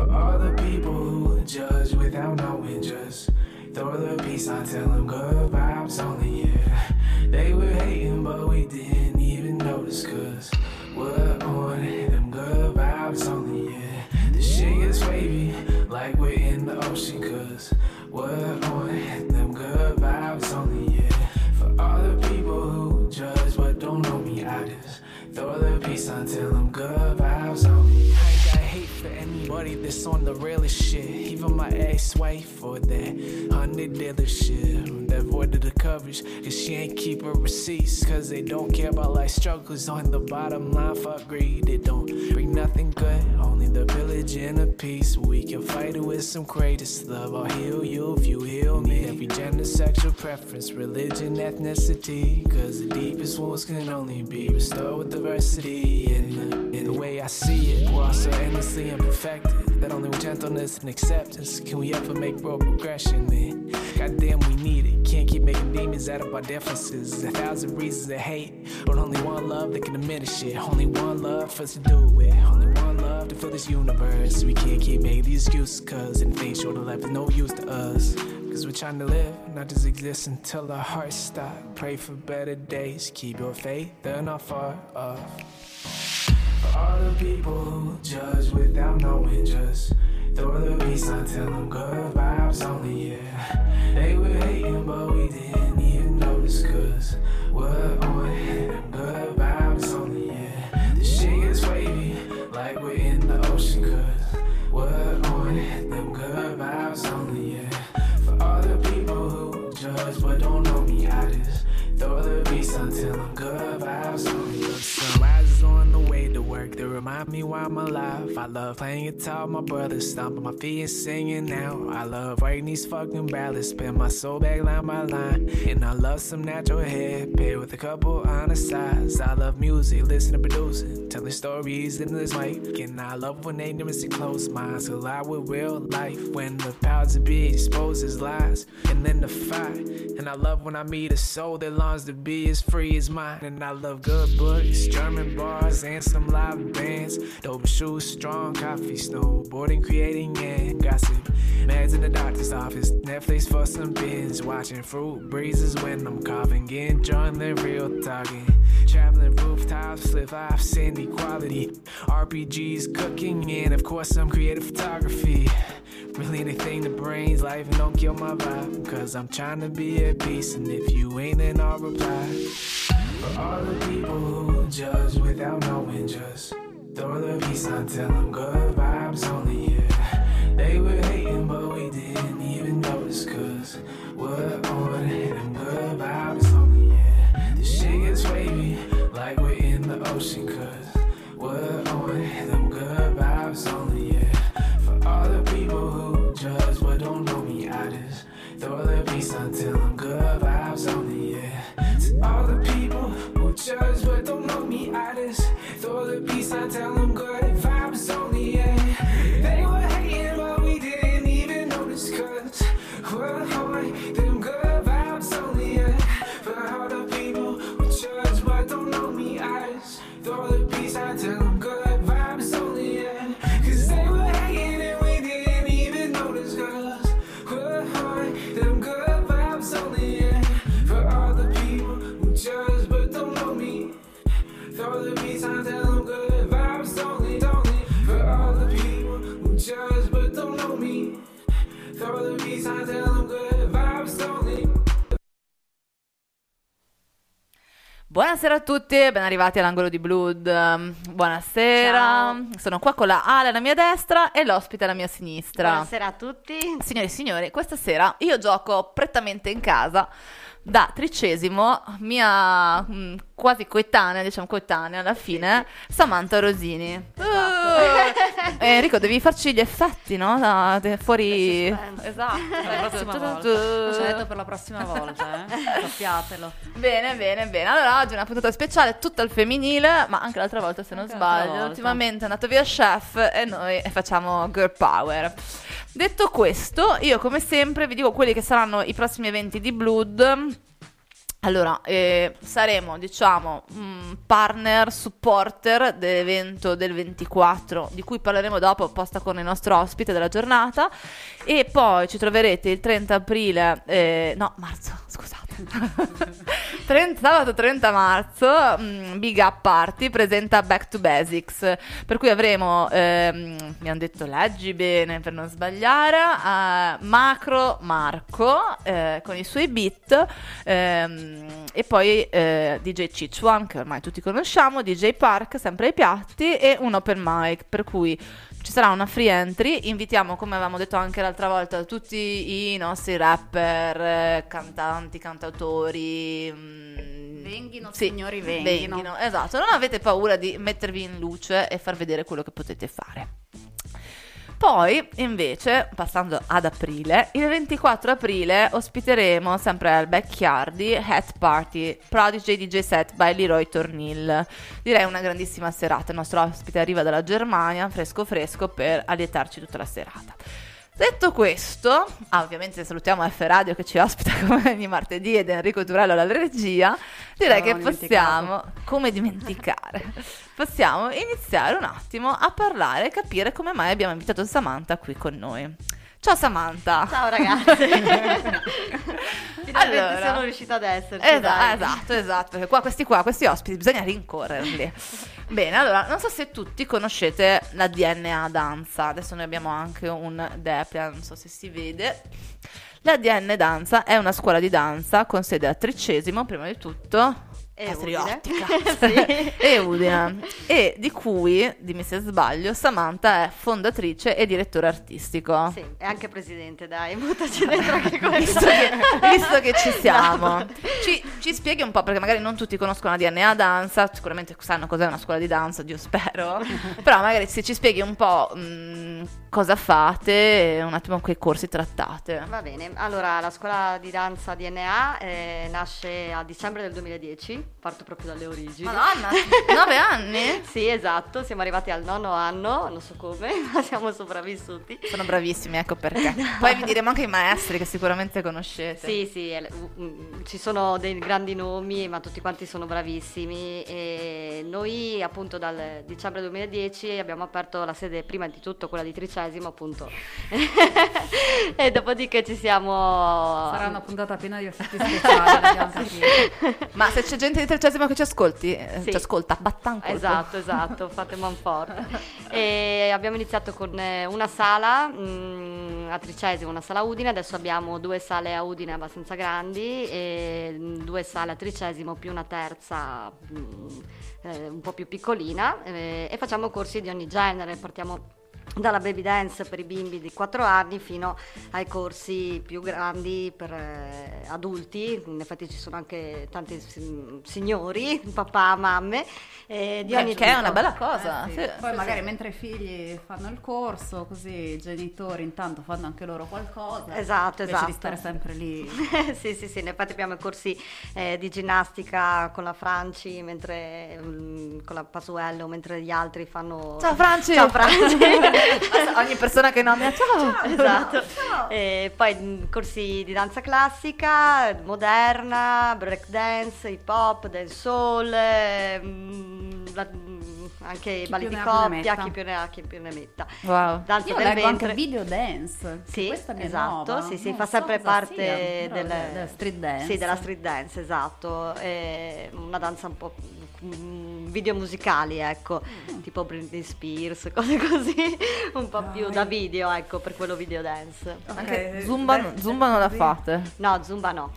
For all the people who judge without knowing, just throw the peace on, tell them good vibes only, yeah. They were hating, but we didn't even notice, cause we're on them good vibes only, yeah. The shit gets wavy, like we're in the ocean, cause we're on them good vibes only, yeah. For all the people who judge but don't know me, I just throw the peace on, tell them good for anybody that's on the realest shit. Even my ex-wife or that hundred dealer shit. That voided the coverage, cause she ain't keep her receipts. Cause they don't care about life struggles on the bottom line. Fuck greed, it don't bring nothing good. Only the pillage and the peace. We can fight it with some greatest love. I'll heal you if you heal me. Every gender, sexual preference, religion, ethnicity. Cause the deepest wounds can only be restored with diversity. In the, way I see it, we're also endlessly imperfected. That only with gentleness and acceptance can we ever make real progression. Then, goddamn, we need it. Can't keep making demons out of our differences. A thousand reasons to hate, but only one love that can diminish it. Only one love for us to do it. Only one love to fill this universe. We can't keep making these excuses, cause anything short of life is no use to us. Cause we're trying to live, not just exist until our hearts stop. Pray for better days, keep your faith, they're not far off. All the people who judge without knowing, just throw the peace on, tell them good vibes only, yeah. They were hating, but we didn't even notice, cause we're on remind me why I'm alive. I love playing guitar, my brother stomping my feet and singing now. I love writing these fucking ballads, spin my soul back line by line. And I love some natural hair, paired with a couple honest sides. I love music, listening, producing, telling stories in this mic. And I love when ignorance and closed minds collide with real life. When the powers that be exposes lies, and then the fight. And I love when I meet a soul that longs to be as free as mine. And I love good books, German bars, and some live bands. Dope shoes, strong coffee, snowboarding, creating and gossip. Meds in the doctor's office, Netflix for some bins. Watching fruit breezes when I'm coughing, enjoying the real talking. Traveling rooftops, live off and equality. RPGs, cooking, and of course, some creative photography. Really anything that brings life and don't kill my vibe. Cause I'm trying to be at peace, and if you ain't, then I'll reply. For all the people who judge without knowing, just throw the peace on, tell them good vibes only, yeah. They were hating, but we didn't even notice, cause we're on them good vibes only, yeah. The shit gets wavy, like we're in the ocean, cause Buonasera a tutti, ben arrivati all'angolo di Blood. Um, Buonasera, Ciao. sono qua con la Ale alla mia destra e l'ospite alla mia sinistra. Buonasera a tutti. Signore e signori, questa sera io gioco prettamente in casa da tricesimo, mia mm, quasi coetanea, diciamo coetanea alla fine, Samantha Rosini. Uh, eh, Enrico, devi farci gli effetti, no? Da- de- fuori... Esatto. Per la prossima volta. L'ho già detto per la prossima volta, eh? Sappiatelo. Bene, bene, bene. Allora, oggi è una puntata speciale tutta al femminile, ma anche l'altra volta, se non Anche sbaglio. Ultimamente è andato via chef e noi facciamo girl power. Detto questo, io come sempre vi dico quelli che saranno i prossimi eventi di Blood. Allora, eh, saremo, diciamo, mm, partner, supporter dell'evento del 24, di cui parleremo dopo, apposta con il nostro ospite della giornata. E poi ci troverete il 30 aprile, eh, no, marzo, scusate. 30 sabato 30 marzo, mm, Big Up Party presenta Back to Basics, per cui avremo, ehm, mi hanno detto leggi bene per non sbagliare, eh, Macro Marco eh, con i suoi beat ehm, e poi eh, DJ Cichuan che ormai tutti conosciamo, DJ Park sempre ai piatti e un open mic per cui ci sarà una free entry, invitiamo come avevamo detto anche l'altra volta tutti i nostri rapper, eh, cantanti, cantautori. mm, Venghino, sì, signori, venghino. venghino. Esatto, non avete paura di mettervi in luce e far vedere quello che potete fare. Poi, invece, passando ad aprile, il 24 aprile ospiteremo sempre al Backyardi Hat Party Prodigy DJ set by Leroy Tornil. Direi una grandissima serata. Il nostro ospite arriva dalla Germania, fresco fresco, per allietarci tutta la serata. Detto questo, ah, ovviamente salutiamo F Radio che ci ospita come ogni martedì ed Enrico Turello alla regia. Direi che possiamo, come dimenticare, possiamo iniziare un attimo a parlare e capire come mai abbiamo invitato Samantha qui con noi. Ciao Samantha! Ciao ragazzi. Finalmente Allora. sono riuscita ad esserci. Esa- dai. esatto, esatto, perché qua questi qua, questi ospiti, bisogna rincorrerli. Bene, allora, non so se tutti conoscete la DNA danza, adesso noi abbiamo anche un Depia, non so se si vede. La DN Danza è una scuola di danza con sede a Tricesimo, prima di tutto, Patriottica. Sì. e Udine, e di cui, dimmi se sbaglio, Samantha è fondatrice e direttore artistico. Sì, e anche presidente, dai, buttaci dentro anche Visto questo. che, visto che ci siamo, No. ci, ci spieghi un po' perché magari non tutti conoscono la DNA danza, sicuramente sanno cos'è una scuola di danza, Dio spero, però magari se ci spieghi un po' mh, cosa fate e un attimo quei corsi trattate. Va bene, allora la scuola di danza DNA eh, nasce a dicembre del 2010, parto proprio dalle origini. Madonna, nove anni? Sì, esatto, siamo arrivati al nono anno, non so come, ma siamo sopravvissuti. Sono bravissimi, ecco perché. Poi vi diremo anche i maestri che sicuramente conoscete. Sì, sì, eh, ci sono dei grandi nomi, ma tutti quanti sono bravissimi e noi appunto dal dicembre 2010 abbiamo aperto la sede prima di tutto quella di Tricesimo appunto e dopodiché ci siamo... Sarà una puntata piena di effetti speciali. Ma se c'è gente di tredicesimo che ci ascolti, eh, Sì. ci ascolta, battan colpo. Esatto, esatto, fate manforte. e abbiamo iniziato con eh, una sala mm, a Tricesimo, una sala a Udine, adesso abbiamo due sale a Udine abbastanza grandi e due sale a Tricesimo più una terza mm, eh, un po' più piccolina eh, e facciamo corsi di ogni genere, partiamo dalla baby dance per i bimbi di 4 anni fino ai corsi più grandi per eh, adulti, in effetti ci sono anche tanti si- signori, papà, mamme, eh, di Che- ogni che è tipo. una bella cosa. Eh sì. sì. Poi sì, magari sì. mentre i figli fanno il corso, così i genitori intanto fanno anche loro qualcosa. Esatto, invece di esatto. stare sempre lì. sì, sì, sì, in effetti abbiamo i corsi eh, di ginnastica con la Franci, mentre, mm, con la Pasuello, mentre gli altri fanno... Ciao Franci! Ciao Franci! Ogni persona che nomina, ciao! esatto. E poi mh, corsi di danza classica, moderna, break dance, hip hop, dancehall, eh, mh, la- mh, anche Chi balli di coppia, chi più ne ha chi più ne metta. Wow. Danza Io del leggo ventre. anche video dance. Sì, questa mi è esatto, nuova. sì, sì, Non fa sempre parte sia, però del, de- della street dance. Sì, della street dance, esatto. È una danza un po' mm, video musicali, ecco, Mm. tipo Britney Spears, cose così, un po' più da video, ecco, per quello video dance. Anche Ok, Zumba, beh, Zumba non la sì. fate. No, Zumba no.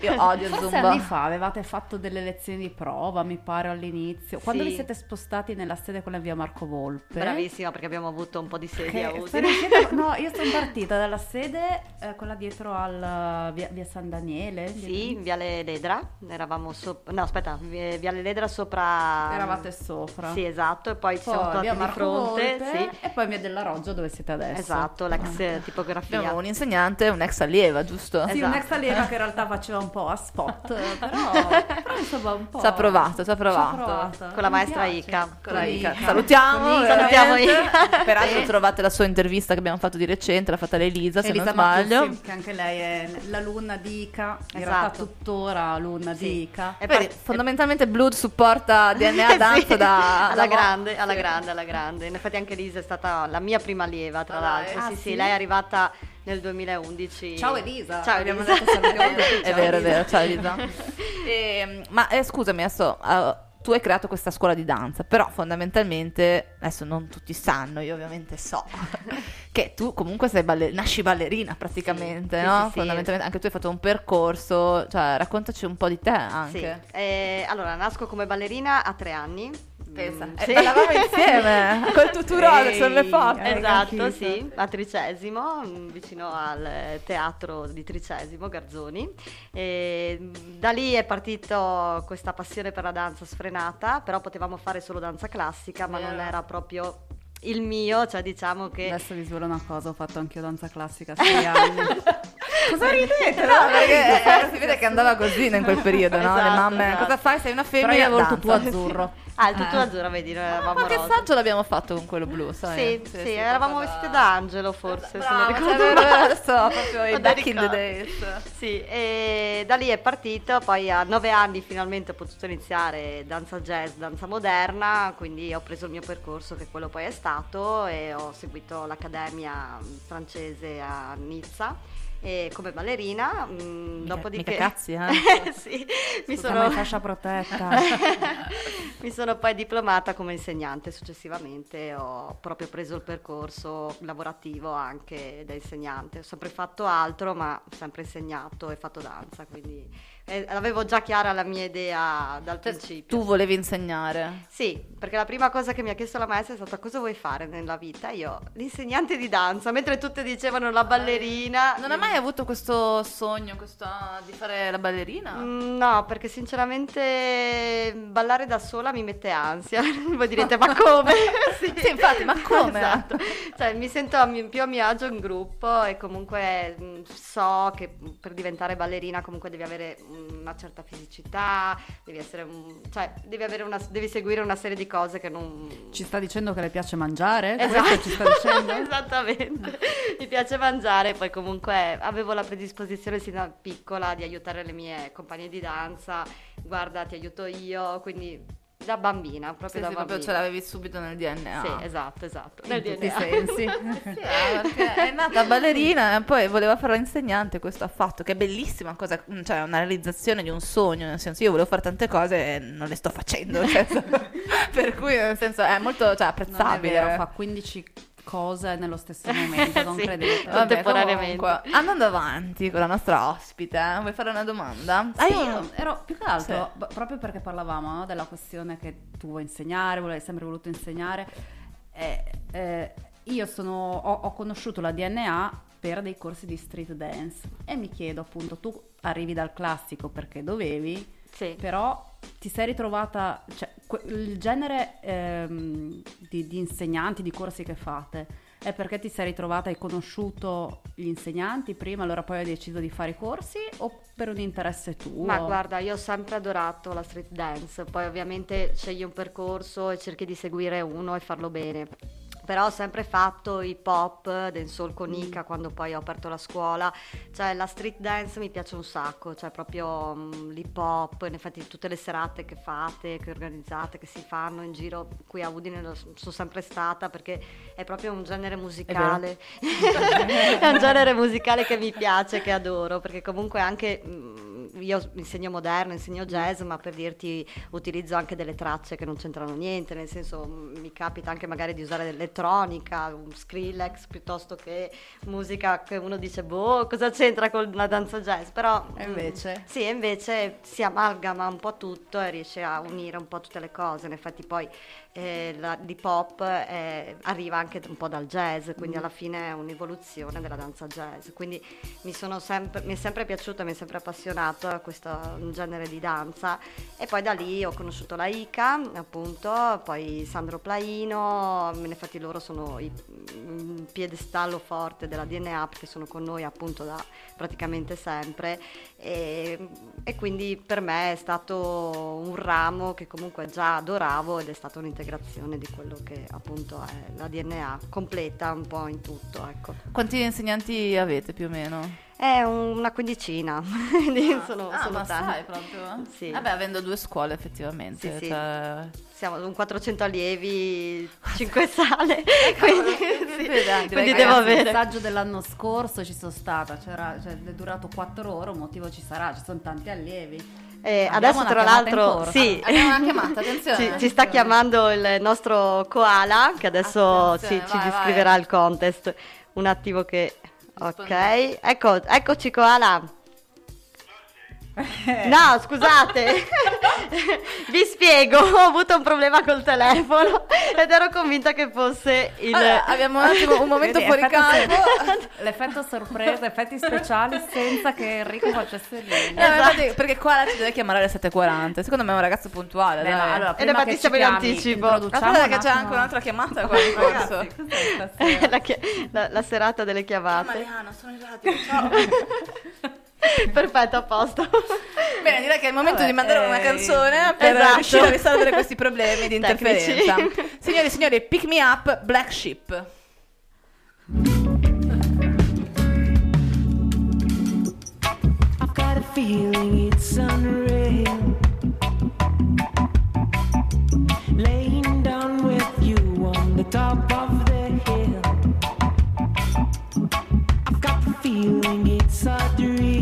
Io odio Forse Zumba. anni fa avevate fatto delle lezioni di prova, mi pare all'inizio. Quando Sì. vi siete spostati nella sede con la via Marco Volpe? Bravissima perché abbiamo avuto un po' di sedi Che a Udine. no, io sono partita dalla sede, eh, quella dietro al via, via San Daniele. Sì, in Viale Ledra, eravamo sopra, no aspetta, vi- Viale Ledra sopra... Eravate sopra. Sì, esatto, e poi ci siamo Poi via trovati di Marco fronte, Volpe sì. e poi via della Roggia dove siete adesso. Esatto, l'ex eh, tipografia. Abbiamo un insegnante, un'ex allieva, giusto? Esatto. Sì, un'ex allieva che in realtà faceva un po' a spot, però, però insomma un po'... Ci ha provato, ci ha provato. Con la Mi maestra piace. Ica. Con la Ica. Ica. Salutiamo, Ica. Salutiamo veramente. Ica. Peraltro Sì. trovate la sua intervista che abbiamo fatto di recente, l'ha fatta l'Elisa, se Elisa non sbaglio. Matussi, che anche lei è l'alunna di Ica, in Esatto. realtà tuttora alunna Sì. di Ica. E poi- fondamentalmente Blood supporta DNA Sì, danza da alla da- grande, alla sì. grande, alla grande. In effetti anche Lisa è stata la mia prima allieva, tra Ah, l'altro. Ah, sì, sì, sì? lei è arrivata nel 2011. Ciao Elisa, Ciao abbiamo Elisa. È vero, è vero, ciao Elisa. Ehm, ma eh, scusami, adesso eh, tu hai creato questa scuola di danza, però fondamentalmente, adesso non tutti sanno, io ovviamente so, che tu comunque sei balle- nasci ballerina praticamente, Sì, no? sì, sì, sì. Fondamentalmente anche tu hai fatto un percorso, cioè raccontaci un po' di te anche. Sì. Eh, allora, nasco come ballerina a tre anni. Pensa, Mm, eh, sì. ballavamo insieme col tutorale, Ehi, sono le foto. eh, Esatto, sì, a Tricesimo, vicino al teatro di Tricesimo, Garzoni. E, da lì è partita questa passione per la danza sfrenata, però potevamo fare solo danza classica, ma non Vero. era proprio il mio, cioè diciamo che... Adesso vi svelo una cosa, ho fatto anche io danza classica a sei anni. Cosa ridete? No, perché eh, si vede che andava così in quel periodo, no? Le Esatto, mamme, esatto. cosa fai? Sei una femmina? avevo il danza. tutù azzurro. Ah, il tutto Eh. azzurro, vedi, noi eravamo Qualche rosa. saggio l'abbiamo fatto con quello blu, sai? Sì, sì, eravamo qualcosa- vestite da angelo forse, se Brava, non cioè, ricordo vero, male. adesso proprio i back in the days. Sì, e da lì è partito, poi a nove anni finalmente ho potuto iniziare danza jazz, danza moderna, quindi ho preso il mio percorso che quello poi è stato e ho seguito l'accademia francese a Nizza e come ballerina, mm, Mica- dopodiché... mica cazzi, eh. sì, mi sono... fascia protetta. Mi sono poi diplomata come insegnante successivamente, ho proprio preso il percorso lavorativo anche da insegnante. Ho sempre fatto altro, ma ho sempre insegnato e fatto danza, quindi eh, avevo già chiara la mia idea dal Cioè, principio. tu volevi insegnare. Sì, perché la prima cosa che mi ha chiesto la maestra è stata cosa vuoi fare nella vita? Io, l'insegnante di danza, mentre tutte dicevano la ballerina. Non hai mai avuto questo sogno questo, di fare la ballerina? Mm, No, perché sinceramente ballare da sola mi mette ansia. Voi direte, ma come? Sì, infatti, ma come? Esatto. Cioè, mi sento più a mio agio in gruppo e comunque mm, so che per diventare ballerina comunque devi avere una certa fisicità, devi essere cioè, devi, avere una, devi seguire una serie di cose che non... Ci sta dicendo che le piace mangiare? Esatto, Questo ci sta dicendo? esattamente. Mi piace mangiare, poi comunque avevo la predisposizione sin da piccola di aiutare le mie compagne di danza. Guarda, ti aiuto io, quindi da bambina, proprio Sì, da sì, proprio bambina. ce l'avevi subito nel DNA. Sì, esatto, esatto. In Nel tutti i DNA. sensi. Sì, eh, perché è nata ballerina e poi voleva fare l'insegnante, questo ha fatto, che è bellissima cosa, cioè è una realizzazione di un sogno, nel senso io volevo fare tante cose e non le sto facendo, nel senso- per cui nel senso è molto cioè, apprezzabile. vero, fa 15 cose nello stesso momento, non Sì. credete. Vabbè, contemporaneamente. comunque, andando avanti con la nostra ospite, eh, vuoi fare una domanda? Ah, Hai io ero più che altro, b- proprio perché parlavamo no, della questione che tu vuoi insegnare, hai sempre voluto insegnare. eh, eh, io sono, ho, ho conosciuto la DNA per dei corsi di street dance e mi chiedo appunto, tu arrivi dal classico perché dovevi, Sì. però ti sei ritrovata, cioè que- il genere ehm, di, di insegnanti, di corsi che fate, è perché ti sei ritrovata e conosciuto gli insegnanti prima, allora poi hai deciso di fare i corsi o per un interesse tuo? Ma guarda, io ho sempre adorato la street dance, poi ovviamente scegli un percorso e cerchi di seguire uno e farlo bene. Però ho sempre fatto hip hop, dancehall con Ika quando poi ho aperto la scuola, cioè la street dance mi piace un sacco, cioè proprio mm, l'hip hop, in effetti tutte le serate che fate, che organizzate, che si fanno in giro qui a Udine sono sempre stata perché è proprio un genere musicale, è un genere musicale che mi piace, che adoro, perché comunque anche mm, io insegno moderno, insegno jazz, ma per dirti utilizzo anche delle tracce che non c'entrano niente, nel senso mm, mi capita anche magari di usare dell'elettronica, un Skrillex piuttosto che musica che uno dice boh, cosa c'entra con la danza jazz, però E mm, invece? sì, e invece si amalgama un po' tutto e riesce a unire un po' tutte le cose. In effetti poi eh, l'hip hop eh, arriva anche un po' dal jazz, quindi alla fine è un'evoluzione della danza jazz. Quindi mi, sempre, mi è sempre piaciuta, mi è sempre appassionato a questo genere di danza. E poi da lì ho conosciuto la Ica, appunto, poi Sandro Plaino, infatti loro sono il piedestallo forte della DNA perché sono con noi appunto da praticamente sempre e, e quindi per me è stato un ramo che comunque già adoravo ed è stata un'integrazione di quello che appunto è la DNA completa un po' in tutto, ecco. Quanti insegnanti avete più o meno? È un- una quindicina, quindi sono, ah, sono ma tanti. sai proprio? Sì. Vabbè, avendo due scuole effettivamente. Sì, sì. cioè- Siamo un 400 allievi, 5 sale, quindi, sì, sì, dai, quindi devo Ragazzi, Il avere. saggio dell'anno scorso ci sono stata, c'era, cioè, è durato 4 ore, un motivo ci sarà, ci sono tanti allievi. Eh, adesso tra l'altro sì. Abbiamo una chiamata, attenzione. ci, ci sta chiamando il nostro koala che adesso ci, vai, descriverà vai. il contest. Un attimo che... Ok, ecco, eccoci koala. No, scusate, vi spiego, ho avuto un problema col telefono ed ero convinta che fosse il... Allora, abbiamo un attimo un momento Vedi, fuori campo. sor- L'effetto sorpresa, effetti speciali senza che Enrico facesse niente. ma infatti, perché qua la ci deve chiamare alle 7.40. Secondo me è un ragazzo puntuale. Beh, dai. allora, che ci siamo in anticipo. Aspetta che c'è anche un'altra chiamata qua in corso. La, chi- la- la serata delle chiamate. Mariano, sono in radio. Ciao. Perfetto, a posto. Bene, direi che è il momento Vabbè, di mandare una eh, canzone per esatto. riuscire a risolvere questi problemi di interferenza. Signori e signori, pick me up, Black Sheep. I've got a feeling it's unreal. Laying down with you on the top of the hill. I've got the feeling it's a dream.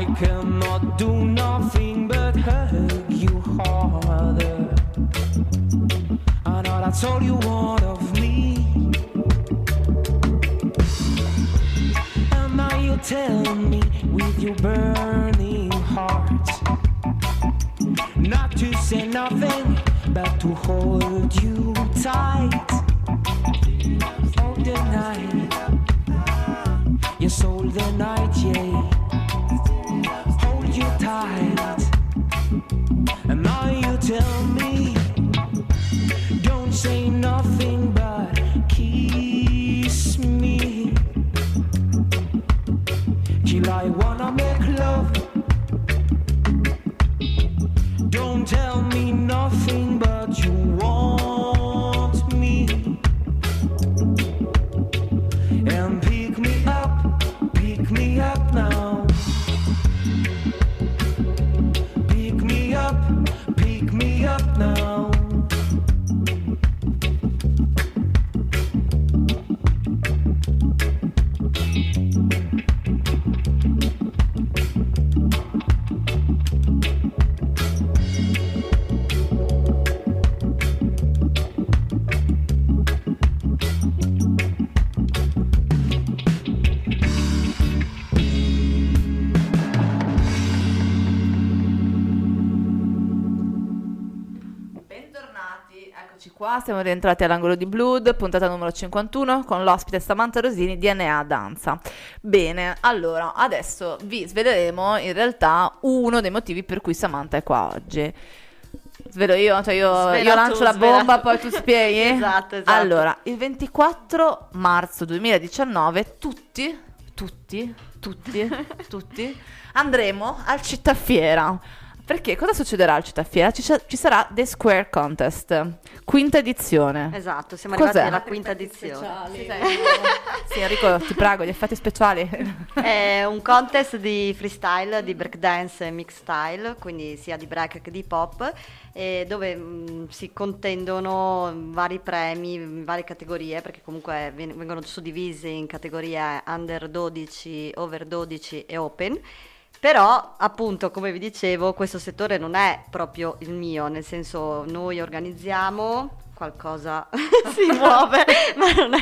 I cannot do nothing but hug you harder. I know that's all you want of me. And now you tell me with your burning heart not to say nothing, but to hold you tight. All the night, yes, all the night, qua, siamo rientrati all'angolo di Blood, puntata numero 51, con l'ospite Samantha Rosini, DNA Danza. Bene, allora, adesso vi sveleremo in realtà uno dei motivi per cui Samantha è qua oggi. Svelo io, cioè io, Svela io lancio tu, la svela bomba, poi tu spieghi? Esatto, esatto. Allora, il 24 marzo 2019 tutti, tutti, tutti, tutti andremo al Cittafiera. Perché cosa succederà al Cittafiera? Ci, ci sarà The Square Contest, quinta edizione. Esatto, siamo Cos'è? arrivati alla quinta edizione. Sì, Enrico, ti prego, gli effetti speciali. È un contest di freestyle, di breakdance e mix style, quindi sia di break che di pop, e dove mh, si contendono vari premi, varie categorie, perché comunque ven- vengono suddivisi in categorie under 12, over 12 e open. Però, appunto, come vi dicevo, questo settore non è proprio il mio, nel senso noi organizziamo qualcosa si muove, ma non è.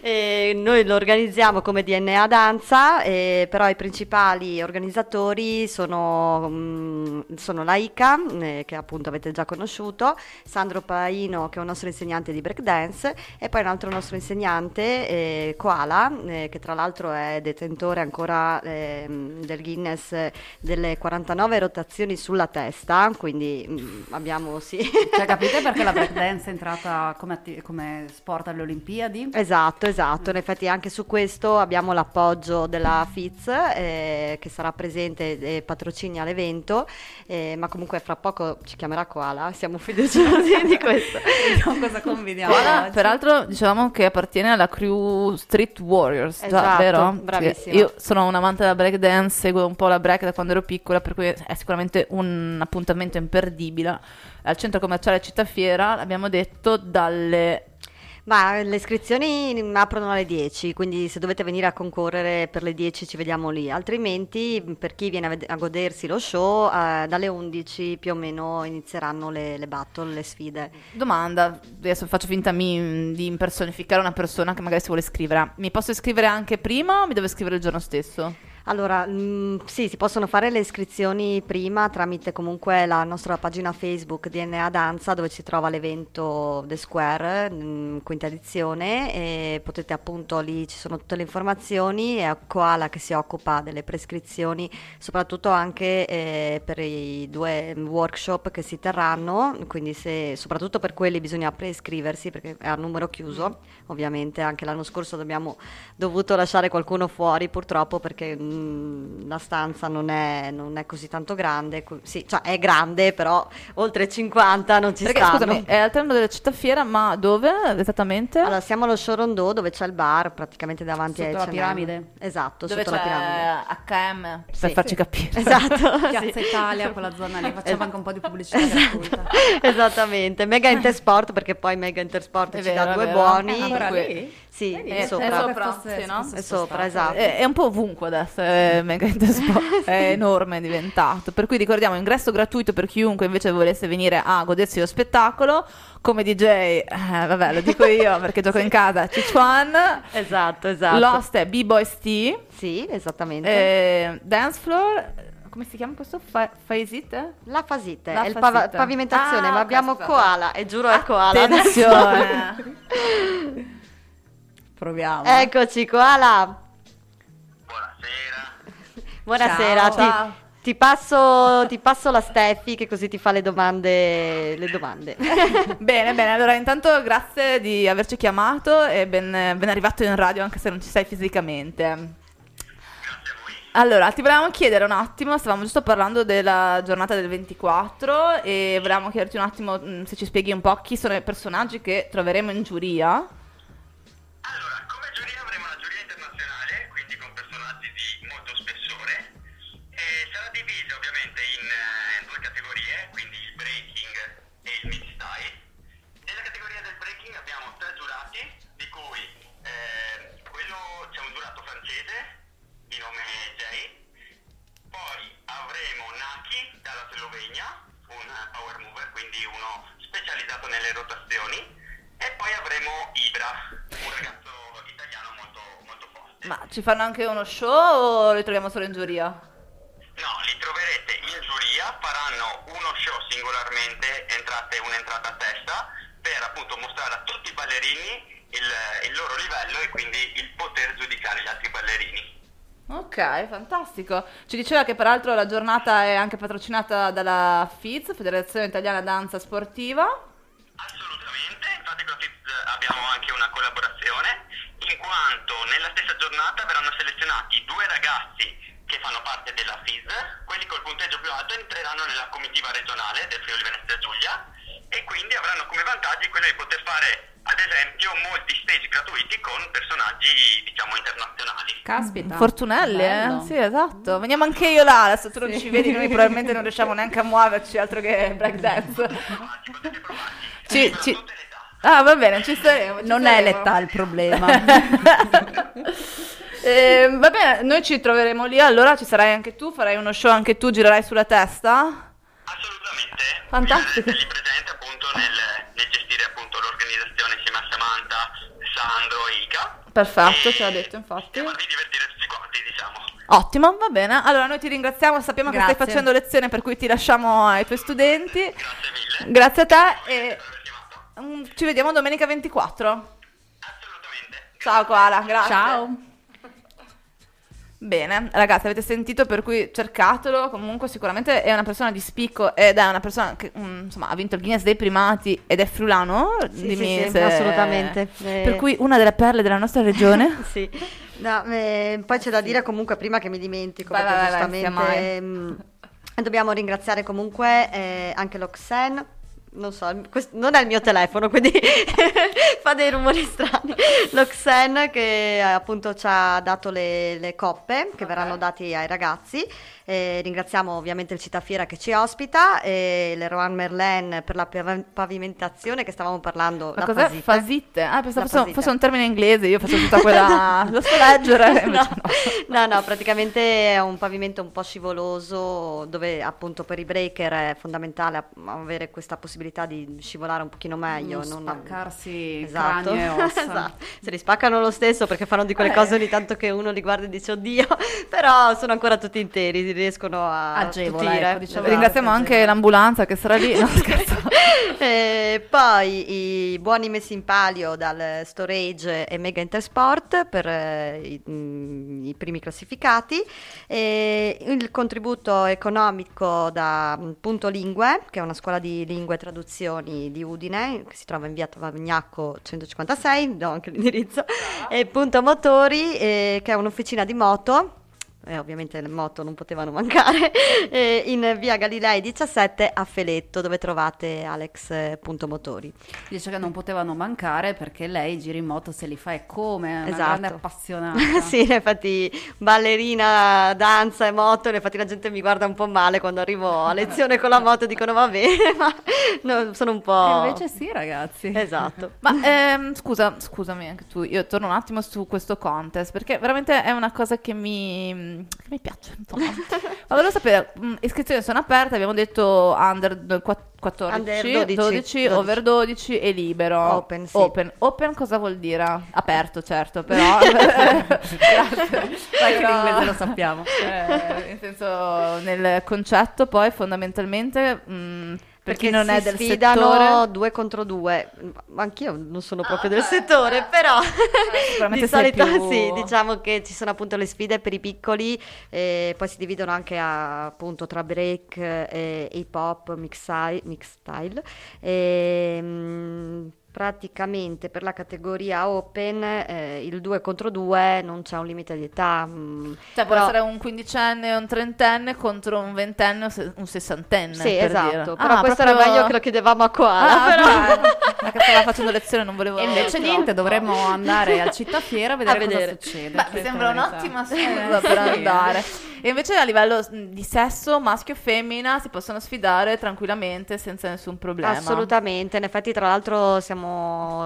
E noi lo organizziamo come DNA Danza, e però i principali organizzatori sono, mm, sono Laika, eh, che appunto avete già conosciuto, Sandro Paino, che è un nostro insegnante di breakdance, e poi un altro nostro insegnante, eh, Koala, eh, che tra l'altro è detentore ancora ehm, del Guinness delle 49 rotazioni sulla testa, quindi mm, abbiamo sì. Cioè, capite perché la breakdance è entrata come, atti- come sport alle Olimpiadi? Esatto, esatto. In effetti anche su questo abbiamo l'appoggio della FIZ eh, che sarà presente e patrocinia l'evento, eh, ma comunque fra poco ci chiamerà Koala, siamo fiduciosi di questo. Vediamo cosa combiniamo Koala, oggi. peraltro, dicevamo che appartiene alla crew Street Warriors, già, Esatto, vero? bravissima. Io sono un amante della breakdance, seguo un po' la break da quando ero piccola, per cui è sicuramente un appuntamento imperdibile. Al centro commerciale Città Fiera, abbiamo detto, dalle Ma le iscrizioni aprono alle 10, quindi se dovete venire a concorrere per le 10 ci vediamo lì, altrimenti per chi viene a, ved- a godersi lo show, eh, dalle 11 più o meno inizieranno le, le battle, le sfide. Domanda, adesso faccio finta mi- di impersonificare una persona che magari si vuole iscrivere. Mi posso iscrivere anche prima o mi devo iscrivere il giorno stesso? Allora, mm, sì, si possono fare le iscrizioni prima tramite comunque la nostra pagina Facebook DNA Danza dove si trova l'evento The Square, mm, quinta edizione e potete appunto lì ci sono tutte le informazioni e Koala che si occupa delle prescrizioni, soprattutto anche eh, per i due workshop che si terranno, quindi se, soprattutto per quelli bisogna preiscriversi perché è a numero chiuso, ovviamente. Anche l'anno scorso abbiamo dovuto lasciare qualcuno fuori purtroppo perché mm, la stanza non è, non è così tanto grande, sì, cioè è grande però oltre 50 non ci Perché stanno. scusami, è al termine della città fiera, ma dove esattamente? Allora, siamo allo Shorondò dove c'è il bar praticamente davanti Sotto a la H&M. piramide? Esatto, dove sotto la piramide. c'è HM, per Sì. farci capire. Esatto, Piazza sì. Italia, quella zona lì, facciamo Es- anche un po' di pubblicità gratuita. Esattamente, Mega Intersport perché poi Mega Intersport È ci vero, dà due vero. buoni. Ah, lì? Sì, Vedi? è È sopra. sopra. Pensavo fosse- sì, no? È sopra, esatto. È, è un po' ovunque adesso, è mega Intersport, è enorme, è diventato. Per cui ricordiamo ingresso gratuito per chiunque invece volesse venire a godersi lo spettacolo. Come DJ, eh, vabbè, lo dico io perché gioco in casa, Cichuan. Esatto, esatto. L'host è B-Boys T. Sì, esattamente. eh, dance floor, come si chiama questo? Fa- Faisite? La fasite, La è fasite. pavimentazione, Ah, ma abbiamo scusate. koala e giuro è koala. Attenzione. Proviamo. Eccoci, koala. Buonasera. Buonasera, Ciao. ti, Ciao. ti passo, ti passo la Steffi che così ti fa le domande. Le domande. bene, bene, allora intanto grazie di averci chiamato e ben, ben arrivato in radio anche se non ci sei fisicamente. Grazie a voi. Allora, ti volevamo chiedere un attimo, stavamo giusto parlando della giornata del 24 e volevamo chiederti un attimo se ci spieghi un po' chi sono i personaggi che troveremo in giuria. Sarà divisa ovviamente in, eh, in due categorie, quindi il breaking e il mid style. Nella categoria del breaking abbiamo tre giurati, di cui eh, quello c'è un giurato francese di nome Jay. Poi avremo Naki dalla Slovenia, un power mover, quindi uno specializzato nelle rotazioni. E poi avremo Ibra, un ragazzo italiano molto, molto forte. Ma ci fanno anche uno show o li troviamo solo in giuria? No, li troverete in giuria, faranno uno show singolarmente, entrate un'entrata a testa, per appunto mostrare a tutti i ballerini il, il loro livello e quindi il poter giudicare gli altri ballerini. Ok, fantastico. Ci diceva che peraltro la giornata è anche patrocinata dalla FIZ, Federazione Italiana Danza Sportiva. Assolutamente, infatti con la FIZ abbiamo anche una collaborazione, in quanto nella stessa giornata verranno selezionati due ragazzi che fanno parte della FIS, quelli col punteggio più alto entreranno nella comitiva regionale del Friuli Venezia Giulia e quindi avranno come vantaggi quello di poter fare ad esempio molti stage gratuiti con personaggi diciamo internazionali. Caspita. Fortunelli, bello. eh? Sì, esatto. Veniamo anche io là, adesso tu non ci vedi, noi probabilmente non riusciamo neanche a muoverci, altro che breakdance. Potete provarci. Ci- ci- tutte le età. Ah, va bene, ci staremo. ci Non è staremo. l'età il problema. Eh, va bene, noi ci troveremo lì, allora ci sarai anche tu, farai uno show anche tu, girerai sulla testa? Assolutamente. Fantastico. Mi sarete lì presente appunto nel, nel gestire appunto l'organizzazione insieme a Samantha, Sandro e Ica. Perfetto, E ce l'ha detto infatti. E farvi divertire tutti quanti, diciamo. Ottimo, va bene. Allora noi ti ringraziamo, sappiamo che Grazie. stai facendo lezione per cui ti lasciamo ai tuoi studenti. Grazie mille. Grazie a te e mm, ci vediamo domenica 24. Assolutamente. Ciao Koala, grazie. Ciao. Bene, ragazzi, avete sentito per cui cercatelo. Comunque, sicuramente è una persona di spicco ed è una persona che mm, insomma ha vinto il Guinness dei primati ed è friulano. Sì, Dimmi sì, sì, se- assolutamente. Eh, Per cui una delle perle della nostra regione. Sì, No, eh, poi c'è da dire comunque prima che mi dimentico, Vai, perché vai, giustamente vai, ehm, dobbiamo ringraziare comunque eh, anche l'Oxen. Non so, quest- non è il mio telefono, quindi fa dei rumori strani. L'Oxen che appunto ci ha dato le, le coppe che verranno date ai ragazzi. Eh, ringraziamo ovviamente il Citafiera che ci ospita e Leroy Merlin per la pav- pavimentazione che stavamo parlando. Ma cos'è? fasite. Fasite? Ah, pensavo fosse, fosse un termine inglese, io faccio tutta quella... lo so leggere, no. no, no, praticamente è un pavimento un po' scivoloso dove appunto per i breaker è fondamentale avere questa possibilità di scivolare un pochino meglio. Non non- spaccarsi Esatto. Esatto. Se li spaccano lo stesso perché fanno di quelle Eh. cose ogni tanto che uno li guarda e dice oddio, però sono ancora tutti interi, riescono a Agevola, tutire. ecco, diciamo. Ringraziamo anche l'ambulanza che sarà lì. No. Eh, poi i buoni messi in palio dal Storage e Mega Intersport per eh, i, mm, i primi classificati, e il contributo economico da mm, Punto Lingue, che è una scuola di lingue e traduzioni di Udine, che si trova in via Tovagnacco 156, do anche l'indirizzo, e Punto Motori, eh, che è un'officina di moto. Eh, ovviamente le moto non potevano mancare, eh, in via Galilei 17 a Feletto, dove trovate Alex eh, Punto Motori. Dice che non potevano mancare perché lei gira in moto se li fa e come, è Esatto. grande appassionata. sì, infatti ballerina, danza e moto, infatti la gente mi guarda un po' male quando arrivo a lezione con la moto, dicono va bene, ma no, sono un po'... E invece sì, ragazzi. Esatto. Ma ehm, scusa, scusami anche tu, io torno un attimo su questo contest perché veramente è una cosa che mi, che mi. Ma volevo sapere, mh, iscrizioni sono aperte, abbiamo detto under d- quatt- 14, Under 12, 12, over 12 e libero. Open, sì. Open, Open cosa vuol dire? Aperto, certo, però... Grazie. Sai che l'inglese lo sappiamo. eh, nel senso, nel concetto poi fondamentalmente... mh, per Perché chi non è del settore... due contro due. Anch'io non sono proprio del settore, però sicuramente di solito più- sì, diciamo che ci sono appunto le sfide per i piccoli, e poi si dividono anche a- appunto tra break e hip hop, mix, mix style. E, mm, praticamente per la categoria open eh, il 2 contro 2 non c'è un limite di età. mm, Cioè, può però- essere un quindicenne e un trentenne contro un ventenne o se- un sessantenne. Sì, per esatto, dire. però Ah, questo proprio- era meglio che lo chiedevamo a Koala. Ah, però... Ma che stava facendo lezione, non volevo. E invece niente, dovremmo andare al Cittafiera a vedere, A vedere. cosa succede. Beh, mi questa sembra un'ottima scusa per andare. E invece a livello mh, di sesso, maschio e femmina, si possono sfidare tranquillamente senza nessun problema. Assolutamente, in effetti tra l'altro siamo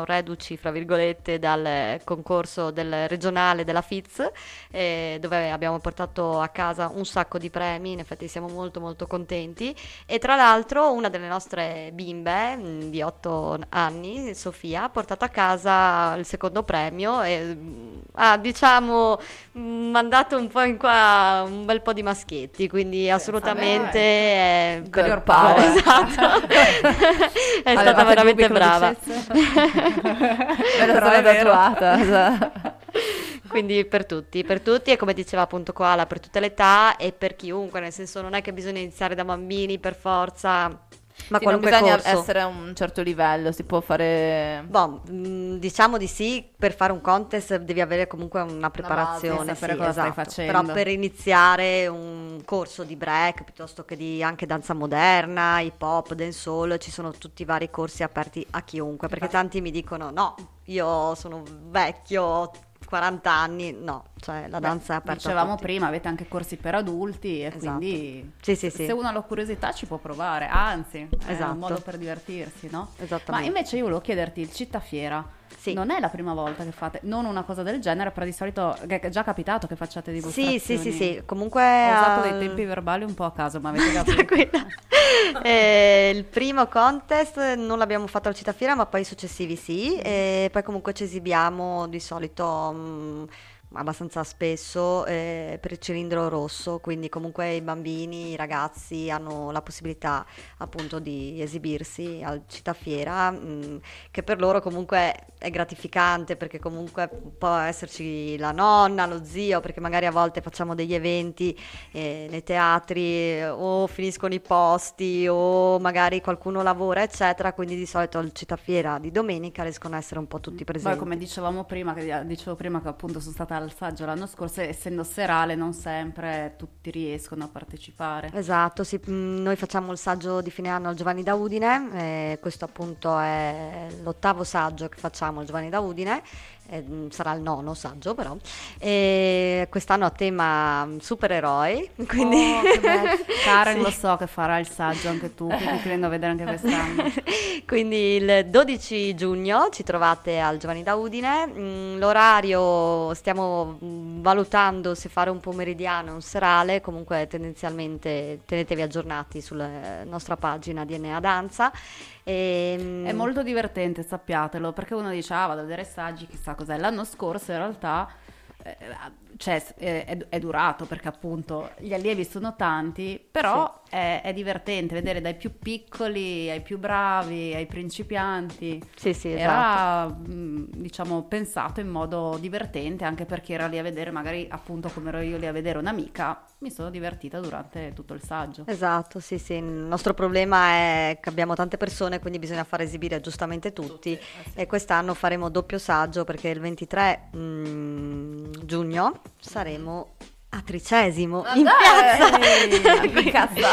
reduci, fra virgolette, dal concorso del regionale della FIZ, eh, dove abbiamo portato a casa un sacco di premi, in effetti siamo molto molto contenti e tra l'altro una delle nostre bimbe mh, di 8 anni, Sofia, ha portato a casa il secondo premio e mh, ha diciamo mh, mandato un po' in qua un bel po' di maschietti, quindi assolutamente... è- Girl per- power. Esatto. è stata veramente brava. Me la sono tatuata. Quindi per tutti, per tutti e come diceva appunto Koala, per tutte le età e per chiunque, nel senso non è che bisogna iniziare da bambini per forza, ma Sì, non bisogna corso. essere a un certo livello, si può fare... Boh, mh, diciamo di sì, per fare un contest devi avere comunque una preparazione, sapere sì, cosa stai esatto. facendo. Però per iniziare un corso di break piuttosto che di anche danza moderna, hip hop, dancehall, ci sono tutti i vari corsi aperti a chiunque, perché tanti mi dicono no, io sono vecchio, ho 40 anni, no, cioè la danza è aperta Dicevamo prima, avete anche corsi per adulti e Esatto. quindi Sì, sì, sì. se uno ha la curiosità ci può provare, anzi, è un Esatto. modo per divertirsi, no? Ma invece io volevo chiederti, il Cittafiera, Sì. non è la prima volta che fate, non una cosa del genere, però di solito è già capitato che facciate Sì, dimostrazioni. sì, sì, sì, comunque... Ho usato al- dei tempi verbali un po' a caso, ma avete capito? Eh, il primo contest non l'abbiamo fatto al Citafiera, ma poi i successivi sì. E poi comunque ci esibiamo di solito mh, abbastanza spesso eh, per il cilindro rosso, quindi comunque i bambini, i ragazzi hanno la possibilità appunto di esibirsi al Citafiera, mh, che per loro comunque è gratificante perché comunque può esserci la nonna, lo zio, perché magari a volte facciamo degli eventi eh, nei teatri o finiscono i posti o magari qualcuno lavora eccetera, quindi di solito al Citafiera di domenica riescono a essere un po' tutti presenti. Poi come dicevamo prima, che dicevo prima che appunto sono stata al saggio l'anno scorso, essendo serale non sempre tutti riescono a partecipare. Esatto, sì, mh, noi facciamo il saggio di fine anno al Giovanni da Udine, eh, questo appunto è l'ottavo saggio che facciamo al Giovanni da Udine, eh, mh, sarà il nono saggio però, e quest'anno a tema mh, supereroi, quindi... Oh, che. Karen Sì. lo so che farà il saggio anche tu, quindi ti prendo a vedere anche quest'anno. Quindi il 12 giugno ci trovate al Giovanni da Udine, Mm, l'orario stiamo mm, valutando se fare un pomeridiano o un serale, comunque tendenzialmente tenetevi aggiornati sulla nostra pagina DNA Danza. E, mm, È molto divertente, sappiatelo, perché uno dice, ah, vado a vedere saggi, chissà cos'è. L'anno scorso in realtà eh, cioè, è, è- è durato perché appunto gli allievi sono tanti, però è, è divertente vedere dai più piccoli ai più bravi, ai principianti. Sì, sì, esatto. Era, mh, diciamo, pensato in modo divertente, anche perché era lì a vedere, magari appunto come ero io lì a vedere un'amica, mi sono divertita durante tutto il saggio. Esatto, sì, sì. Il nostro problema è che abbiamo tante persone, quindi bisogna far esibire giustamente tutti. E quest'anno faremo doppio saggio perché il 23 mm, giugno saremo a Tricesimo Ma in dai! piazza. In piazza.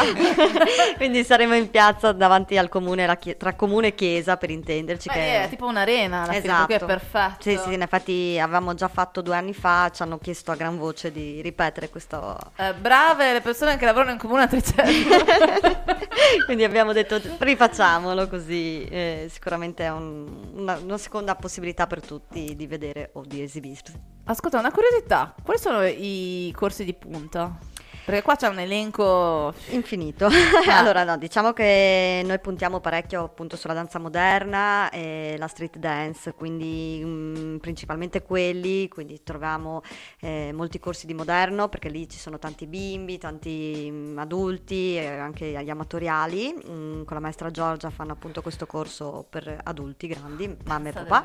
quindi saremo in piazza davanti al comune, la chie- tra comune e chiesa per intenderci. Beh, che è tipo un'arena, fine, Esatto. cui è perfetto. Sì, sì, in effetti avevamo già fatto due anni fa, ci hanno chiesto a gran voce di ripetere questo Eh, brave le persone che lavorano in comune a Tricello. Quindi abbiamo detto rifacciamolo così eh, sicuramente è un- una, una seconda possibilità per tutti di vedere o di esibirsi. Ascolta, una curiosità, quali sono i corsi di punta? Perché qua c'è un elenco... Infinito. allora no, diciamo che noi puntiamo parecchio appunto sulla danza moderna e la street dance, quindi mm, principalmente quelli, quindi troviamo eh, molti corsi di moderno perché lì ci sono tanti bimbi, tanti mm, adulti e anche gli amatoriali. Mm, con la maestra Giorgia fanno appunto questo corso per adulti grandi, mamme e papà.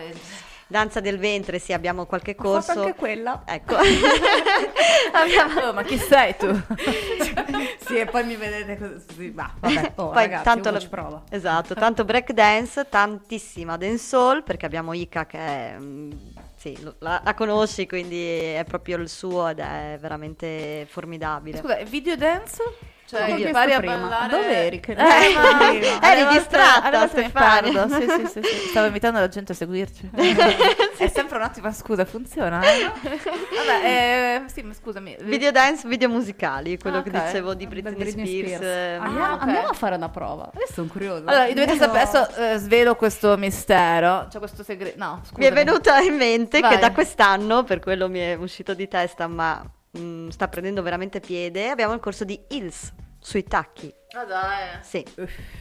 Danza del ventre, sì, abbiamo qualche Ho fatto corso. anche quella. Ecco. Abbiamo- Oh, ma chi sei tu? sì, e poi mi vedete così. Ma vabbè, oh, Poi ragazzi, tanto la- ci prova. Esatto, tanto break dance, tantissima dancehall perché abbiamo Ika che è, mm, sì, la, la conosci, quindi è proprio il suo ed è veramente formidabile. Scusa, video dance? Cioè, chiesto impari a prima. ballare... Dove eri? Che- Eh, ma- Eri alle volte- distratta, perdo. Sì, sì, sì, sì. Stavo invitando la gente a seguirci. È sempre un'ottima scusa, funziona. eh? Vabbè, eh, sì, ma scusami. Video dance, video musicali, quello Ah, che ok. dicevo di Britney, Britney Spears. Spears. eh, Andiamo, Ah, ok. andiamo a fare una prova. Adesso sono curiosa. Allora, dovete Andiamo- sapere, adesso eh, svelo questo mistero. C'è questo segreto. No, scusa. Mi è venuta in mente Vai. che da quest'anno, per quello mi è uscito di testa, ma mm, sta prendendo veramente piede, abbiamo il corso di Hills sui tacchi. Ah, dai. Sì,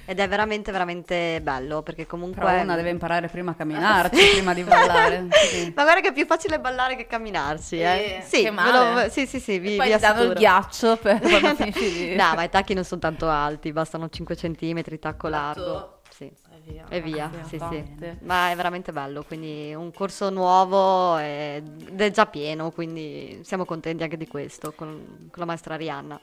ed è veramente veramente bello perché comunque... Però una deve imparare prima a camminarci, prima di ballare. Sì. Ma guarda che è più facile ballare che camminarci, eh? Eh, Sì, che lo- sì, sì, sì, vi, E poi vi danno il ghiaccio per quando finisci di... No, ma i tacchi non sono tanto alti, bastano 5 cm, tacco largo. Sì. È via. E via, Sì, sì. Ma è veramente bello, quindi un corso nuovo ed è già pieno, quindi siamo contenti anche di questo con, con la maestra Arianna.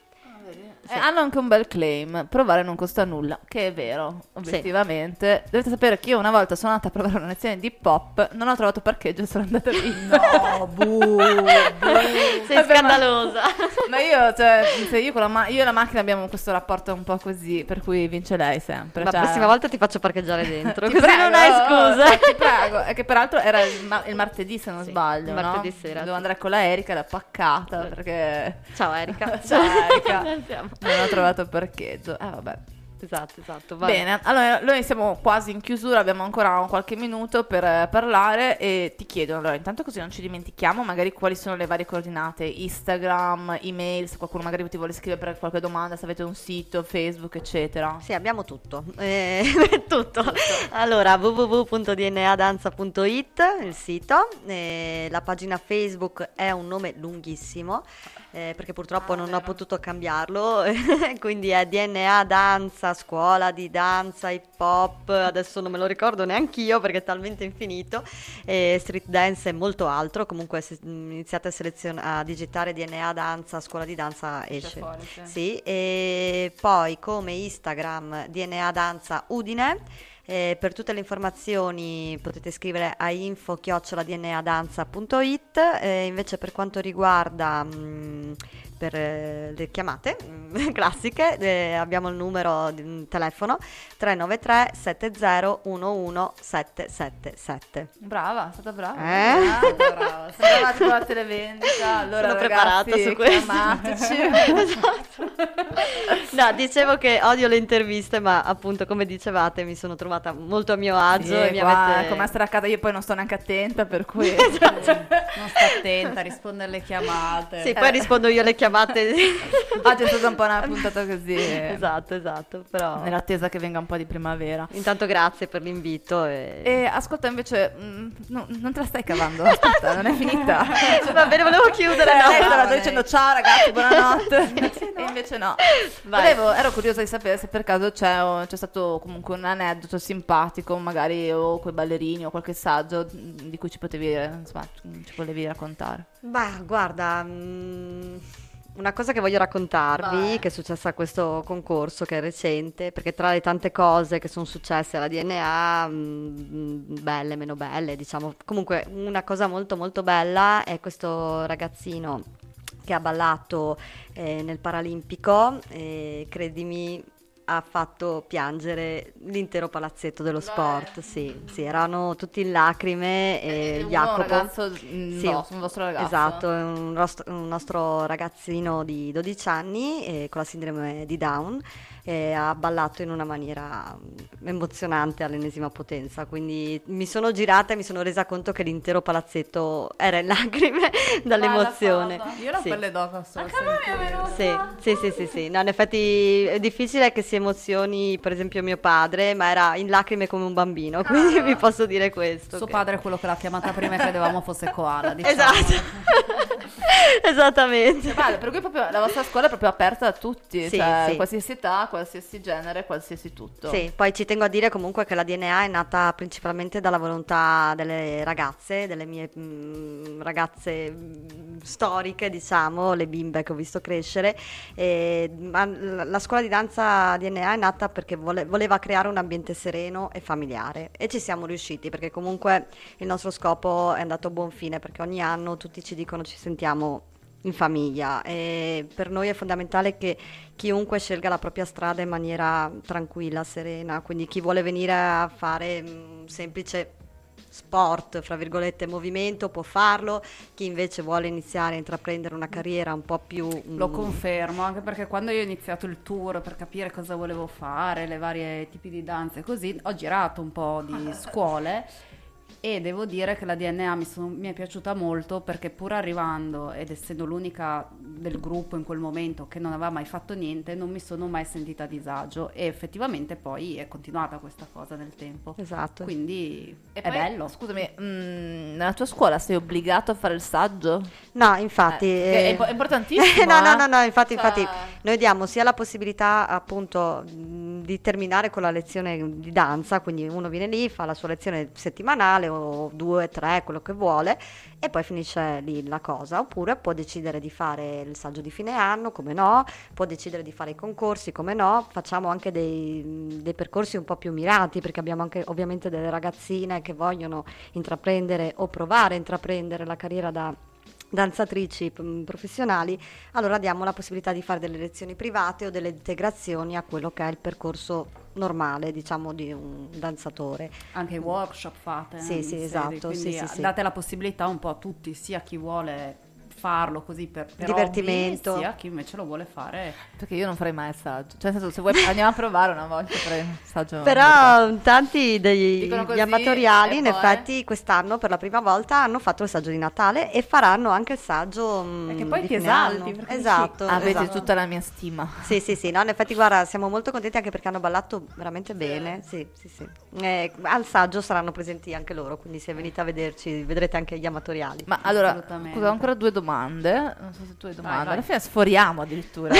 Eh, hanno anche un bel claim, provare non costa nulla, che è vero, obiettivamente. Dovete sapere che io una volta sono andata a provare una lezione di hip hop, non ho trovato parcheggio e sono andata lì. No, buh, Sei scandalosa. Ma io, cioè, se io, con la ma- io e la macchina abbiamo questo rapporto un po' così, per cui vince lei sempre. La cioè- prossima volta ti faccio parcheggiare dentro, Ti così prego, non hai scusa. Ti prego, è che peraltro era il, ma- il martedì se non Sì, sbaglio, il no? martedì sera, Devo sì. andare con la Erika, era paccata perché Ciao Erika. Ciao, Erika. Non ho trovato parcheggio. Eh vabbè. Esatto, esatto. vai. Bene, allora noi siamo quasi in chiusura, abbiamo ancora un qualche minuto per eh, parlare e ti chiedo, allora intanto così non ci dimentichiamo magari quali sono le varie coordinate, Instagram, email, se qualcuno magari ti vuole scrivere per qualche domanda, se avete un sito, Facebook, eccetera. Sì, abbiamo tutto. Eh, tutto. Allora, www.dnadanza.it, il sito. eh, la pagina Facebook è un nome lunghissimo. Eh, perché purtroppo Ah, non vero. ho potuto cambiarlo, quindi è DNA Danza, scuola di danza, hip hop, adesso non me lo ricordo neanche io perché è talmente infinito, e street dance e molto altro, comunque se mm, iniziate a, selezion- a digitare DNA Danza, scuola di danza esce. fuori, sì. Sì, e poi come Instagram DNA Danza Udine. Eh, per tutte le informazioni potete scrivere a info-dnadanza.it eh, invece per quanto riguarda mm, per eh, le chiamate mm, classiche eh, abbiamo il numero di un telefono 393 70 11 777 Brava, è stata brava. Eh? Brava, brava. Sembrava tipo la televendita. Allora, Sono preparata ragazzi, su questo. Esatto. No, dicevo che odio le interviste, ma appunto, come dicevate, mi sono trovata molto a mio agio Sì, e mi qua, avete... come a casa io poi non sto neanche attenta, per cui... Esatto. Non sta attenta a rispondere alle chiamate. Sì, poi rispondo io alle chiamate. Oggi è stata un po' una puntata così. esatto, esatto, però... Nell'attesa che venga un po' di primavera. Intanto grazie per l'invito e... E ascolta invece, mm, no, non te la stai cavando, aspetta, non è finita. Va bene, volevo chiudere, Cioè, no? lei stava no, dicendo ciao ragazzi, buonanotte. E invece no. Vai. Volevo- ero curiosa di sapere se per caso c'è, c'è stato comunque un aneddoto simpatico, magari o coi ballerini o qualche saggio mm, di cui ci potevi, insomma, ci volevi raccontare. Bah, guarda, mm, una cosa che voglio raccontarvi, Vai. che è successa a questo concorso, che è recente, perché tra le tante cose che sono successe alla DNA, mm, belle, meno belle, diciamo, comunque una cosa molto molto bella è questo ragazzino che ha ballato eh, nel Paralimpico, e credimi ha fatto piangere l'intero palazzetto dello sport, sì, sì, erano tutti in lacrime e un Jacopo... ragazzo, mm, Sì, no, un vostro ragazzo. Esatto, un, nostro- un nostro ragazzino di 12 anni eh, con la sindrome di Down e ha ballato in una maniera mm, emozionante all'ennesima potenza, quindi mi sono girata e mi sono resa conto che l'intero palazzetto era in lacrime dall'emozione. Io la Sì. pelle d'oca sto Sì, sì, sì, sì, sì. No, in effetti è difficile che si emozioni, per esempio, mio padre, ma era in lacrime come un bambino, quindi vi posso dire questo. Suo che- padre è quello che l'ha chiamata prima e credevamo fosse koala. Diciamo. Esatto. Esattamente. Vale, per cui proprio la vostra scuola è proprio aperta a tutti, Sì, cioè sì. qualsiasi età, qualsiasi genere, qualsiasi tutto. Sì, poi ci tengo a dire comunque che la DNA è nata principalmente dalla volontà delle ragazze, delle mie mm, ragazze mm, storiche, diciamo, le bimbe che ho visto crescere. E, ma la scuola di danza DNA è nata perché vole- voleva creare un ambiente sereno e familiare e ci siamo riusciti perché comunque il nostro scopo è andato a buon fine perché ogni anno tutti ci dicono ci sentiamo in famiglia. E per noi è fondamentale che chiunque scelga la propria strada in maniera tranquilla, serena, quindi chi vuole venire a fare mm, un semplice sport, fra virgolette, movimento può farlo, chi invece vuole iniziare a intraprendere una carriera un po' più... Lo mm, confermo, anche perché quando io ho iniziato il tour per capire cosa volevo fare, le varie tipi di danze e così, ho girato un po' di scuole e devo dire che la DNA mi, sono- mi è piaciuta molto perché pur arrivando ed essendo l'unica del gruppo in quel momento che non aveva mai fatto niente, non mi sono mai sentita a disagio e effettivamente poi è continuata questa cosa nel tempo. Esatto. Quindi E è poi, bello. Scusami, mm, nella tua scuola sei obbligato a fare il saggio? No, infatti... Eh, eh, è importantissimo. no, no, eh. no, no, infatti, Cioè- infatti noi diamo sia la possibilità appunto mh, di terminare con la lezione di danza, quindi uno viene lì, fa la sua lezione settimanale o due, tre, quello che vuole e poi finisce lì la cosa, oppure può decidere di fare il saggio di fine anno, come no, può decidere di fare i concorsi, come no, facciamo anche dei, dei percorsi un po' più mirati perché abbiamo anche ovviamente delle ragazzine che vogliono intraprendere o provare a intraprendere la carriera da danzatrici p- professionali, allora diamo la possibilità di fare delle lezioni private o delle integrazioni a quello che è il percorso normale, diciamo, di un danzatore. Anche i workshop fate. Sì, in sì, esatto, sì, sì, sì. date la possibilità un po' a tutti, sia a chi vuole farlo così per, per Divertimento. hobby, sia a chi invece lo vuole fare. Perché io non farei mai il saggio. Cioè, nel senso, se vuoi andiamo a provare una volta, farei il saggio. Però tanti degli così, amatoriali in poi? effetti quest'anno per la prima volta hanno fatto il saggio di Natale e faranno anche il saggio mm, Perché poi di ti esalti, anno. perché Esatto, Avete esatto. tutta la mia stima. Sì, sì, sì, no, in effetti guarda, siamo molto contenti anche perché hanno ballato veramente bene, sì, sì, sì. Eh, al saggio saranno presenti anche loro, quindi se venite a vederci vedrete anche gli amatoriali. Ma allora, scusa, ancora due domande. Non so se tu hai domande. vai. Alla fine sforiamo addirittura.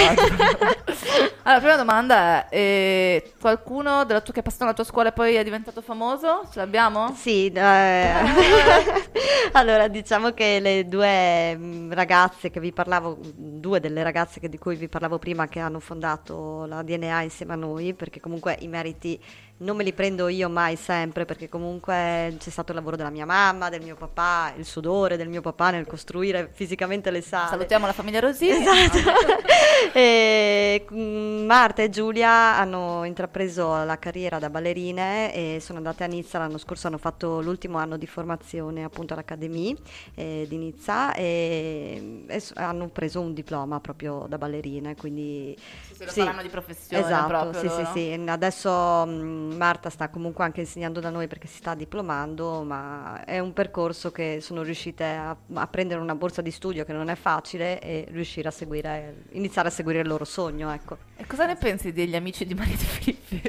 allora, la prima domanda è: eh, qualcuno della tua, che è passato nella tua scuola e poi è diventato famoso? Ce l'abbiamo? Sì, eh, allora diciamo che le due mm, ragazze che vi parlavo, due delle ragazze che- di cui vi parlavo prima che hanno fondato la DNA insieme a noi, perché comunque i meriti non me li prendo io mai sempre, perché comunque c'è stato il lavoro della mia mamma, del mio papà, il sudore del mio papà nel costruire fisicamente le sale. Salutiamo la famiglia Rosini. Esatto. e, mm, Marta e Giulia hanno intrapreso la carriera da ballerine e sono andate a Nizza l'anno scorso, hanno fatto l'ultimo anno di formazione appunto all'Académie eh, di Nizza e, e hanno preso un diploma proprio da ballerine, quindi Sì, sì, lo faranno di professione Esatto, proprio sì, loro. sì, sì. Adesso mm, Marta sta comunque anche insegnando da noi perché si sta diplomando, ma è un percorso che sono riuscite a, a prendere una borsa di studio che non è facile e riuscire a seguire, iniziare a seguire il loro sogno, ecco. E cosa ne pensi degli amici di Maria Di Filippi?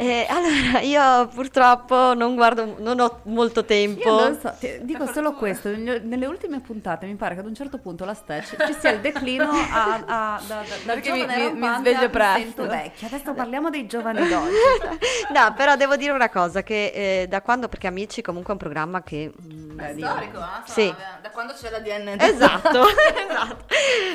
E allora io purtroppo non guardo, non ho molto tempo. Io non so, ti- dico solo questo, nelle ultime puntate mi pare che ad un certo punto la Stitch ci sia il declino a, a- da, da, da Perché mi- giovane mi- mi sveglio presto. sento vecchia. Adesso parliamo dei giovani d'oggi. No, però devo dire una cosa, che eh, da quando, perché Amici comunque è un programma che... mm, È storico, eh? Sì. Da quando c'è la DNA. Esatto, esatto.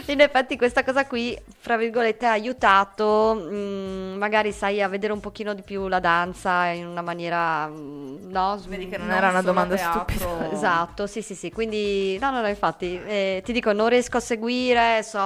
In effetti questa cosa qui, fra virgolette, ha aiutato, mm, magari sai, a vedere un pochino di più la danza in una maniera, mm, no? Vedi che non, Non era una domanda teatro. stupida. Esatto, sì, sì, sì, quindi no, no, no, infatti, eh, ti dico, non riesco a seguire, so,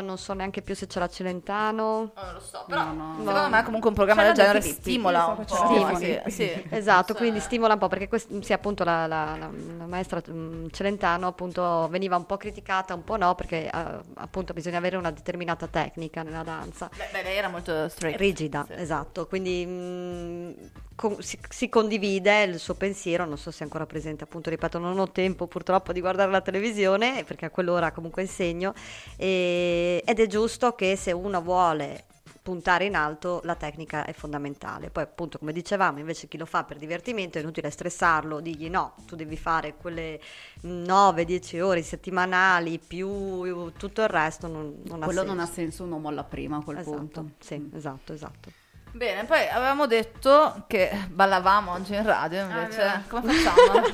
non so neanche più se c'è la Celentano. Non lo so, però No, no. secondo me comunque un programma C'è del genere Filippi, stimola un po'. c'è la De Sì, sì. Esatto, Cioè- quindi stimola un po' perché quest- sì, appunto la, la- la- la maestra mm, Celentano appunto veniva un po' criticata, un po' no, perché eh, appunto bisogna avere una determinata tecnica nella danza. Beh, beh, lei era molto straight. Rigida, Sì. esatto, quindi mm, con- si, si condivide il suo pensiero, non so se è ancora presente, appunto ripeto, non ho tempo purtroppo di guardare la televisione perché a quell'ora comunque insegno e- ed è giusto che se uno vuole puntare in alto la tecnica è fondamentale. Poi appunto come dicevamo invece chi lo fa per divertimento è inutile stressarlo, digli no, tu devi fare quelle 9-10 ore settimanali più tutto il resto non, non ha Quello senso. non ha senso, uno molla prima a quel Esatto, punto. sì, esatto, esatto. Bene, poi avevamo detto che ballavamo oggi in radio, Ah, invece come facciamo?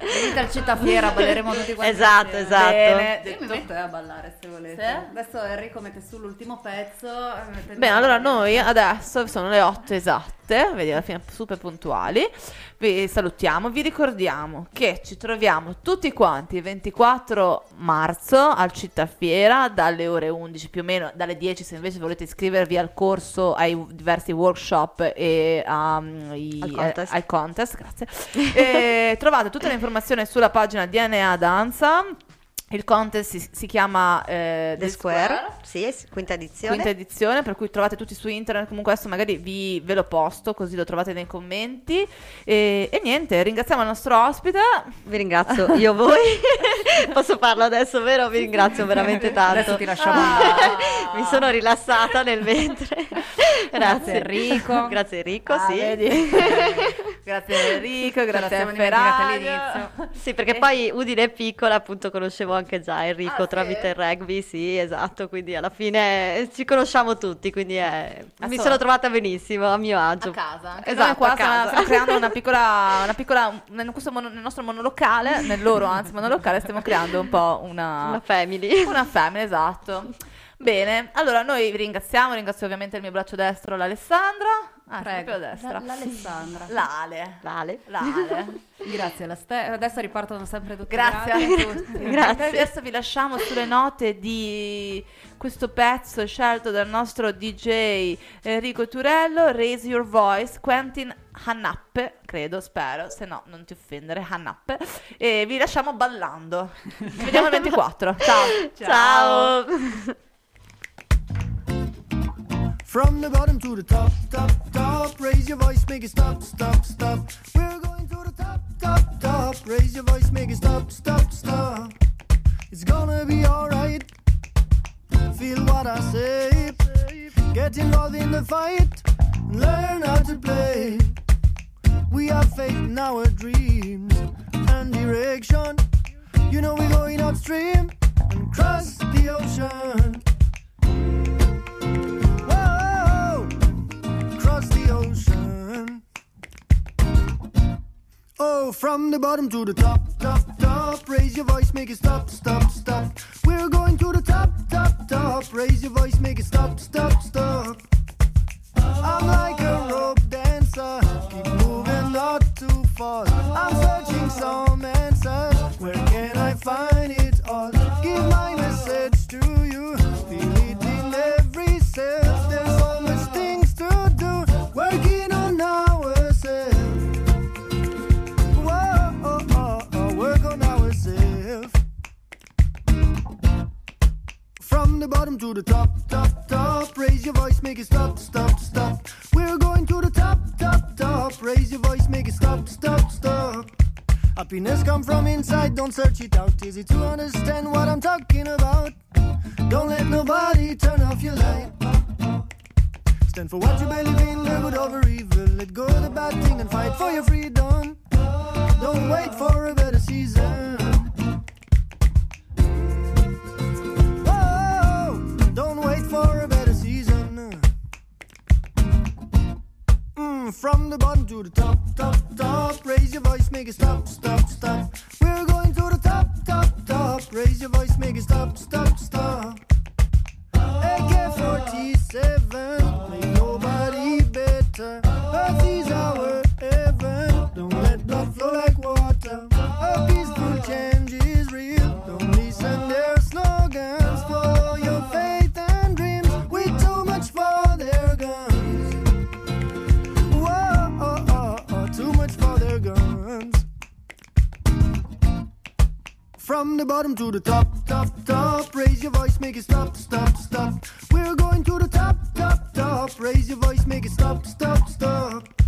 Venite al Città Fiera, balleremo tutti quanti. Esatto, insieme. esatto. Bene, Io mi metto a ballare se volete. Sì? Adesso Enrico mette su l'ultimo pezzo. e mette- Bene, allora noi adesso sono le 8 esatte, vedi alla fine super puntuali. Vi salutiamo, vi ricordiamo che ci troviamo tutti quanti il 24 marzo al Città Fiera dalle ore 11 più o meno, dalle 10 se invece volete iscrivervi al corso, ai diversi workshop e um, i- Al contest. eh, al contest, grazie. Trovate tutte le informazioni sulla pagina DNA Danza. Il contest si, si chiama eh, The Square, sì, s- quinta edizione. quinta edizione, per cui trovate tutti su internet. Comunque adesso magari vi, ve lo posto, così lo trovate nei commenti. E, e niente, ringraziamo il nostro ospite. Vi ringrazio io voi. Posso farlo adesso, vero? Vi ringrazio veramente tanto. Adesso ti lasciamo Ah. Mi sono rilassata nel mentre. Grazie Enrico. Grazie Enrico, Ah, sì. vedi? grazie Enrico, grazie a all'inizio. Sì, perché poi Udine è piccola, appunto conoscevo anche anche già Enrico Ah, sì? tramite il rugby, sì, esatto, quindi alla fine ci conosciamo tutti, quindi è- mi Adesso- sono trovata benissimo a mio a agio. casa. Anche Esatto, qua a stiamo, stiamo creando una piccola, una piccola nel, mono- nel nostro monolocale, nel loro anzi monolocale, stiamo creando un po' una, Una family. una family, esatto. Bene, allora noi vi ringraziamo, ringrazio ovviamente il mio braccio destro, l'Alessandra. Ah, Prego. proprio a destra. La- l'Alessandra. L'Ale. Vale. L'ale. Grazie, la ste- adesso ripartono sempre tutti Grazie a tutti. Grazie. Adesso vi lasciamo sulle note di questo pezzo scelto dal nostro DJ Enrico Turello, Raise Your Voice, Quentin Hannappe, credo, spero, se no non ti offendere, Hannappe. E vi lasciamo ballando. Ci vediamo il 24. Ciao. Ciao. From the bottom to the top, top, top. Raise your voice, make it stop, stop, stop. We're going to the top, top, top. Raise your voice, make it stop, stop, stop. It's gonna be alright. Feel what I say. Get involved in the fight. Learn how to play. We have faith in our dreams and direction. You know we're going upstream and cross the ocean. Oh, from the bottom to the top, top, top. Raise your voice, make it stop, stop, stop. We're going to the top, top, top. Raise your voice, make it stop, stop, stop. I'm like a rope dancer, keep moving not too fast. I'm searching some answers. Where can I find it all? Give my message to you. Feel it in every cell. From the bottom to the top, top, top. Raise your voice, make it stop, stop, stop. We're going to the top, top, top. Raise your voice, make it stop, stop, stop. Happiness come from inside, don't search it out. Easy to understand what I'm talking about. Don't let nobody turn off your light. Stand for what you believe in, live good over evil. Let go of the bad thing and fight for your freedom. Don't wait for a better season. From the bottom to the top, top, top. Raise your voice, make it stop, stop, stop. We're going to the top, top, top. Raise your voice, make it stop, stop, stop. AK 47, From the bottom to the top, top, top. Raise your voice, make it stop, stop, stop. We're going to the top, top, top. Raise your voice, make it stop, stop, stop.